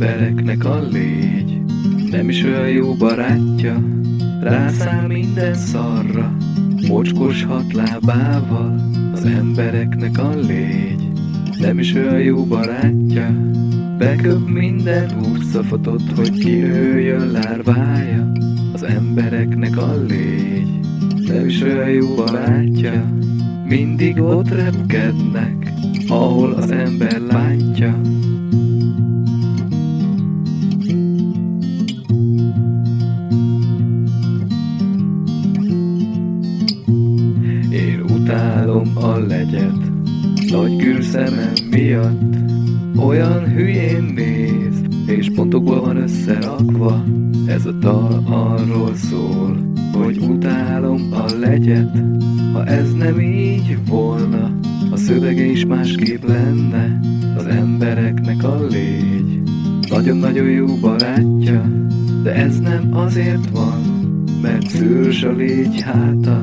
embereknek a légy. Nem is olyan jó barátja Rászáll minden szarra Mocskos hat lábával Az embereknek a légy. Nem is olyan jó barátja Beköp minden húszafatot Hogy kinőjön lárvája Az embereknek a légy. Nem is olyan jó barátja Mindig ott repkednek Ahol az ember látja utálom a legyet Nagy gürszemem miatt Olyan hülyén néz És pontokból van összerakva. Ez a dal arról szól Hogy utálom a legyet Ha ez nem így volna A szövege is másképp lenne. Az embereknek a légy Nagyon-nagyon jó barátja De ez nem azért van Mert szőrs a légy háta